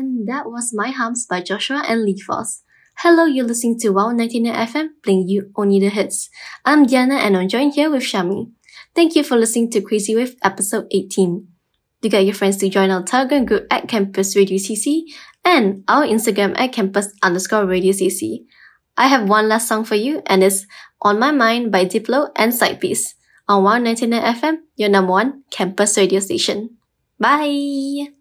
And that was My Humps by Joshwa and Lee Foss. Hello, you're listening to Wow 99 FM, playing you only the hits. I'm Diana and I'm joined here with Shami. Thank you for listening to Crazy Wave episode 18. Do get your friends to join our Telegram group at Campus Radio CC and our Instagram at campus underscore radio CC. I have one last song for you and it's On My Mind by Diplo and Sidepiece on 199 FM, your number one campus radio station. Bye!